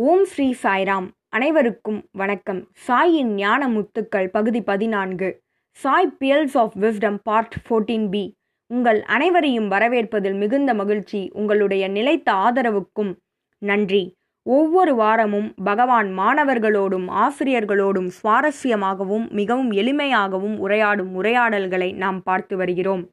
ஓம் ஸ்ரீ சாய்ராம். அனைவருக்கும் வணக்கம். சாயின் ஞான முத்துக்கள் பகுதி பதினான்கு. Sai pearls of wisdom part fourteen B உங்கள் அனைவரையும் வரவேற்பதில் மிகுந்த மகிழ்ச்சி. உங்களுடைய நிலைத்த ஆதரவுக்கும் நன்றி. ஒவ்வொரு வாரமும் பகவான் மாணவர்களோடும் ஆசிரியர்களோடும் சுவாரஸ்யமாகவும் மிகவும் எளிமையாகவும் உரையாடும் உரையாடல்களை நாம் பார்த்து வருகிறோம்.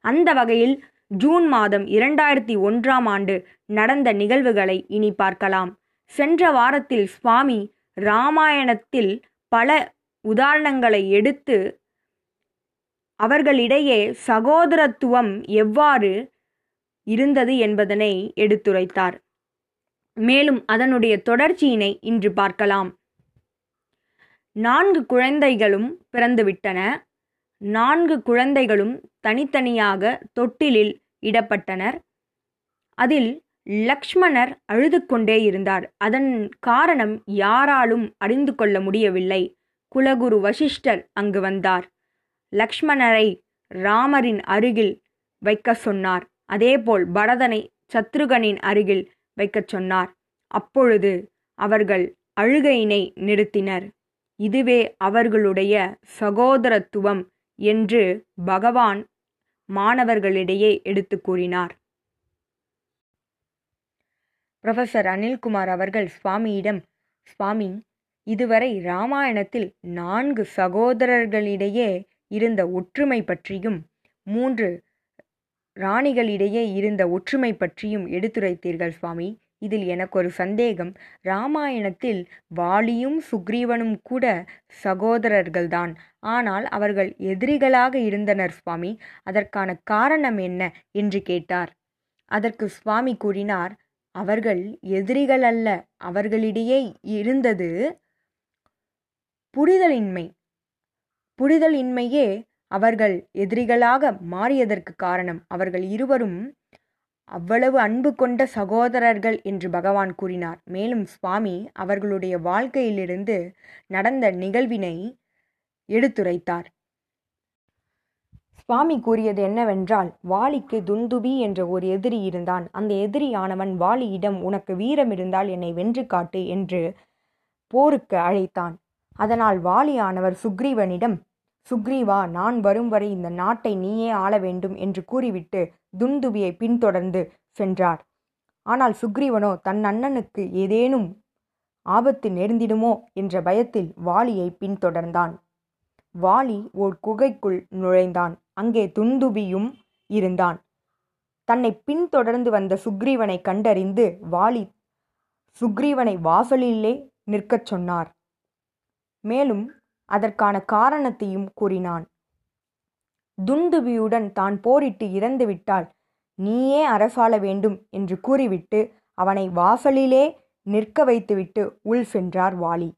அந்த வகையில் ஜூன் மாதம் இரண்டாயிரத்தி ஒன்றாம் ஆண்டு நடந்த நிகழ்வுகளை இனி பார்க்கலாம். சென்ற வாரத்தில் சுவாமி ராமாயணத்தில் பல உதாரணங்களை எடுத்து அவர்களிடையே சகோதரத்துவம் எவ்வாறு இருந்தது என்பதனை எடுத்துரைத்தார். மேலும் அதனுடைய தொடர்ச்சியினை இன்று பார்க்கலாம். நான்கு குழந்தைகளும் பிறந்துவிட்டன. நான்கு குழந்தைகளும் தனித்தனியாக தொட்டிலில் இடப்பட்டனர். அதில் லக்ஷ்மணர் அழுது கொண்டே இருந்தார். அதன் காரணம் யாராலும் அறிந்து கொள்ள முடியவில்லை. குலகுரு வசிஷ்டர் அங்கு வந்தார். லக்ஷ்மணரை ராமரின் அருகில் வைக்க சொன்னார். அதேபோல் பரதனை சத்ருகனின் அருகில் வைக்கச் சொன்னார். அப்பொழுது அவர்கள் அழுகையினை நிறுத்தினர். இதுவே அவர்களுடைய சகோதரத்துவம் என்று பகவான் மாணவர்களிடையே எடுத்து கூறினார். புரொஃபசர் அனில்குமார் அவர்கள் சுவாமியிடம் சுவாமி இதுவரை ராமாயணத்தில் நான்கு சகோதரர்களிடையே இருந்த ஒற்றுமை பற்றியும் மூன்று ராணிகளிடையே இருந்த ஒற்றுமை பற்றியும் எடுத்துரைத்தீர்கள் சுவாமி. இதில் எனக்கு ஒரு சந்தேகம். ராமாயணத்தில் வாலியும் சுக்ரீவனும் கூட சகோதரர்கள்தான். ஆனால் அவர்கள் எதிரிகளாக இருந்தனர் சுவாமி. அதற்கான காரணம் என்ன? என்று கேட்டார். அதற்கு சுவாமி கூறினார் அவர்கள் எதிரிகள் அல்ல அவர்களிடையே இருந்தது புரிதலின்மை. புரிதலின்மையே அவர்கள் எதிரிகளாக மாறியதற்கு காரணம். அவர்கள் இருவரும் அவ்வளவு அன்பு கொண்ட சகோதரர்கள் என்று பகவான் கூறினார். மேலும் சுவாமி அவர்களுடைய வாழ்க்கையிலிருந்து நடந்த நிகழ்வினை எடுத்துரைத்தார். சுவாமி கூறியது என்னவென்றால் வாலிக்கு துந்துபி என்ற ஒரு எதிரி இருந்தான். அந்த எதிரியானவன் வாலியிடம் உனக்கு வீரம் இருந்தால் என்னை வென்று காட்டு என்று போருக்கு அழைத்தான். அதனால் வாலியானவர் சுக்ரீவனிடம் சுக்ரீவா நான் வரும் வரை இந்த நாட்டை நீயே ஆள வேண்டும் என்று கூறிவிட்டு துந்துபியை பின்தொடர்ந்து சென்றார். ஆனால் சுக்ரீவனோ தன் அண்ணனுக்கு ஏதேனும் ஆபத்து நேர்ந்திடுமோ என்ற பயத்தில் வாலியை பின்தொடர்ந்தான். வாலி ஓர் குகைக்குள் நுழைந்தான். அங்கே துந்துபியும் இருந்தான். தன்னை பின்தொடர்ந்து வந்த சுக்ரீவனை கண்டறிந்து வாலி சுக்ரீவனை வாசலிலே நிற்கச் சொன்னார். மேலும் அதற்கான காரணத்தையும் கூறினான். துந்துபியுடன் தான் போரிட்டு இறந்துவிட்டால் நீயே அரசாள வேண்டும் என்று கூறிவிட்டு அவனை வாசலிலே நிற்க வைத்துவிட்டு உள் சென்றார் வாலி.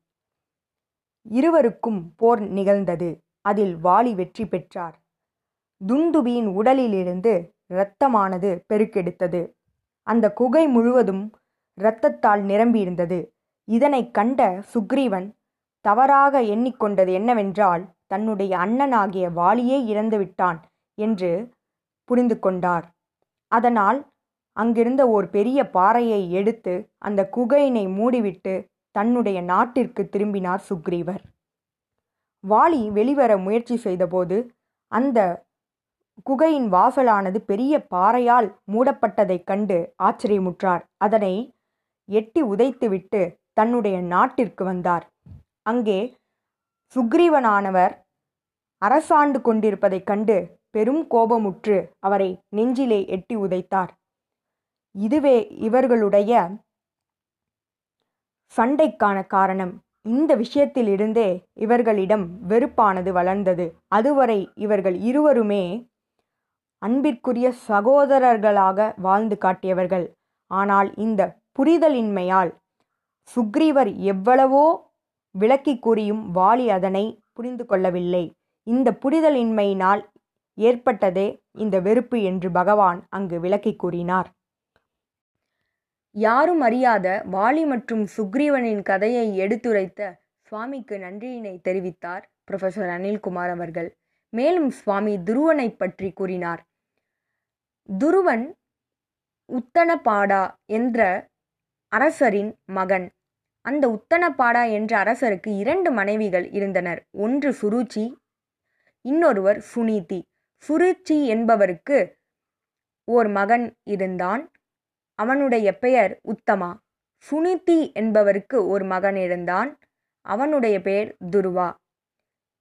இருவருக்கும் போர் நிகழ்ந்தது. அதில் வாலி வெற்றி பெற்றார். துந்துபியின் உடலிலிருந்து இரத்தமானது பெருக்கெடுத்தது. அந்த குகை முழுவதும் இரத்தத்தால் நிரம்பியிருந்தது. இதனை கண்ட சுக்ரீவன் தவறாக எண்ணிக்கொண்டது என்னவென்றால் தன்னுடைய அண்ணனாகிய வாலியே இறந்துவிட்டான் என்று புரிந்து கொண்டார் அதனால் அங்கிருந்த ஓர் பெரிய பாறையை எடுத்து அந்த குகையினை மூடிவிட்டு தன்னுடைய நாட்டிற்கு திரும்பினார் சுக்ரீவர். வாலி வெளிவர முயற்சி செய்தபோது அந்த குகையின் வாசலானது பெரிய பாறையால் மூடப்பட்டதைக் கண்டு ஆச்சரியமுற்றார். அதனை எட்டி உதைத்துவிட்டு தன்னுடைய நாட்டிற்கு வந்தார். அங்கே சுக்ரீவனானவர் அரசாண்டு கொண்டிருப்பதைக் கண்டு பெரும் கோபமுற்று அவரை நெஞ்சிலே எட்டி உதைத்தார். இதுவே இவர்களுடைய சண்டைக்கான காரணம். இந்த விஷயத்திலிருந்தே இவர்களிடம் வெறுப்பானது வளர்ந்தது. அதுவரை இவர்கள் இருவருமே அன்பிற்குரிய சகோதரர்களாக வாழ்ந்து காட்டியவர்கள். ஆனால் இந்த புரிதலின்மையால் சுக்ரீவர் எவ்வளவோ விளக்கி கூறியும் வாலி அதனை புரிந்து கொள்ளவில்லை. இந்த புரிதலின்மையினால் ஏற்பட்டதே இந்த வெறுப்பு என்று பகவான் அங்கு விளக்கி கூறினார். யாரும் அறியாத வாலி மற்றும் சுக்ரீவனின் கதையை எடுத்துரைத்த சுவாமிக்கு நன்றியினை தெரிவித்தார் புரொஃபசர் அனில்குமார் அவர்கள். மேலும் சுவாமி துருவனை பற்றி கூறினார். துருவன் உத்தனபாடா என்ற அரசரின் மகன். அந்த உத்தனபாடா என்ற அரசருக்கு இரண்டு மனைவிகள் இருந்தனர். ஒன்று சுருச்சி இன்னொருவர் சுனீதி சுருச்சி என்பவருக்கு ஓர் மகன் இருந்தான். அவனுடைய பெயர் உத்தமா. சுனிதி என்பவருக்கு ஒரு மகன் இருந்தான். அவனுடைய பெயர் துருவா.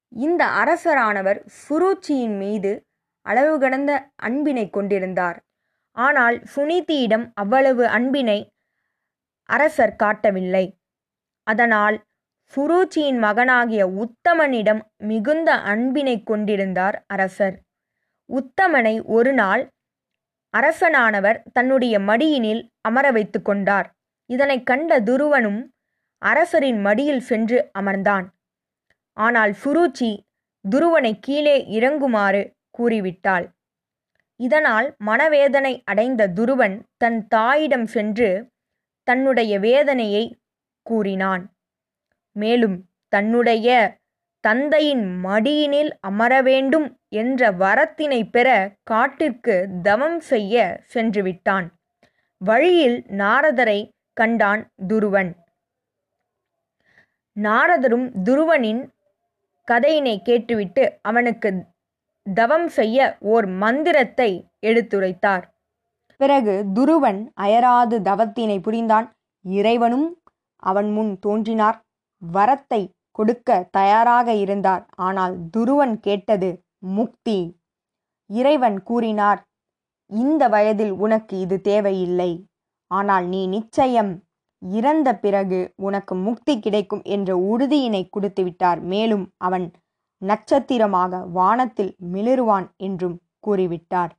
இந்த அரசரானவர் சுருச்சியின் மீது அளவு கடந்த அன்பினை கொண்டிருந்தார். ஆனால் சுனிதியிடம் அவ்வளவு அன்பினை அரசர் காட்டவில்லை. அதனால் சுரூச்சியின் மகனாகிய உத்தமனிடம் மிகுந்த அன்பினை கொண்டிருந்தார் அரசர். உத்தமனை ஒரு நாள் அரசனானவர் தன்னுடைய மடியினில் அமர வைத்து கொண்டார். இதனை கண்ட துருவனும் அரசரின் மடியில் சென்று அமர்ந்தான். ஆனால் சுரூச்சி துருவனை கீழே இறங்குமாறு கூறிவிட்டாள். இதனால் மனவேதனை அடைந்த துருவன் தன் தாயிடம் சென்று தன்னுடைய வேதனையை கூறினான். மேலும் தன்னுடைய தந்தையின் மடியினில் அமர வேண்டும் என்ற வரத்தினை பெற காட்டிற்கு தவம் செய்ய சென்றுவிட்டான். வழியில் நாரதரை கண்டான் துருவன். நாரதரும் துருவனின் கதையினை கேட்டுவிட்டு அவனுக்கு தவம் செய்ய ஓர் மந்திரத்தை எடுத்துரைத்தார். பிறகு துருவன் அயராது தவத்தினை புரிந்தான். இறைவனும் அவன் முன் தோன்றினார். வரத்தை கொடுக்க தயாராக இருந்தார். ஆனால் துருவன் கேட்டது முக்தி. இறைவன் கூறினார் இந்த வயதில் உனக்கு இது தேவையில்லை. ஆனால் நீ நிச்சயம் இறந்த பிறகு உனக்கு முக்தி கிடைக்கும் என்ற உறுதியினை கொடுத்துவிட்டார். மேலும் அவன் நட்சத்திரமாக வானத்தில் மிளிருவான் என்றும் கூறிவிட்டார்.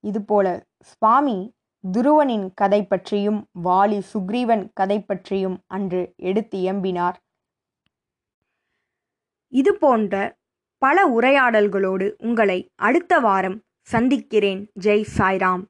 இதுபோல சுவாமி துருவனின் கதை பற்றியும் வாலி சுக்ரீவன் கதை பற்றியும் அன்று எடுத்து எம்பினார். இது போன்ற பல உரையாடல்களோடு உங்களை அடுத்த வாரம் சந்திக்கிறேன். ஜெய் சாய்ராம்.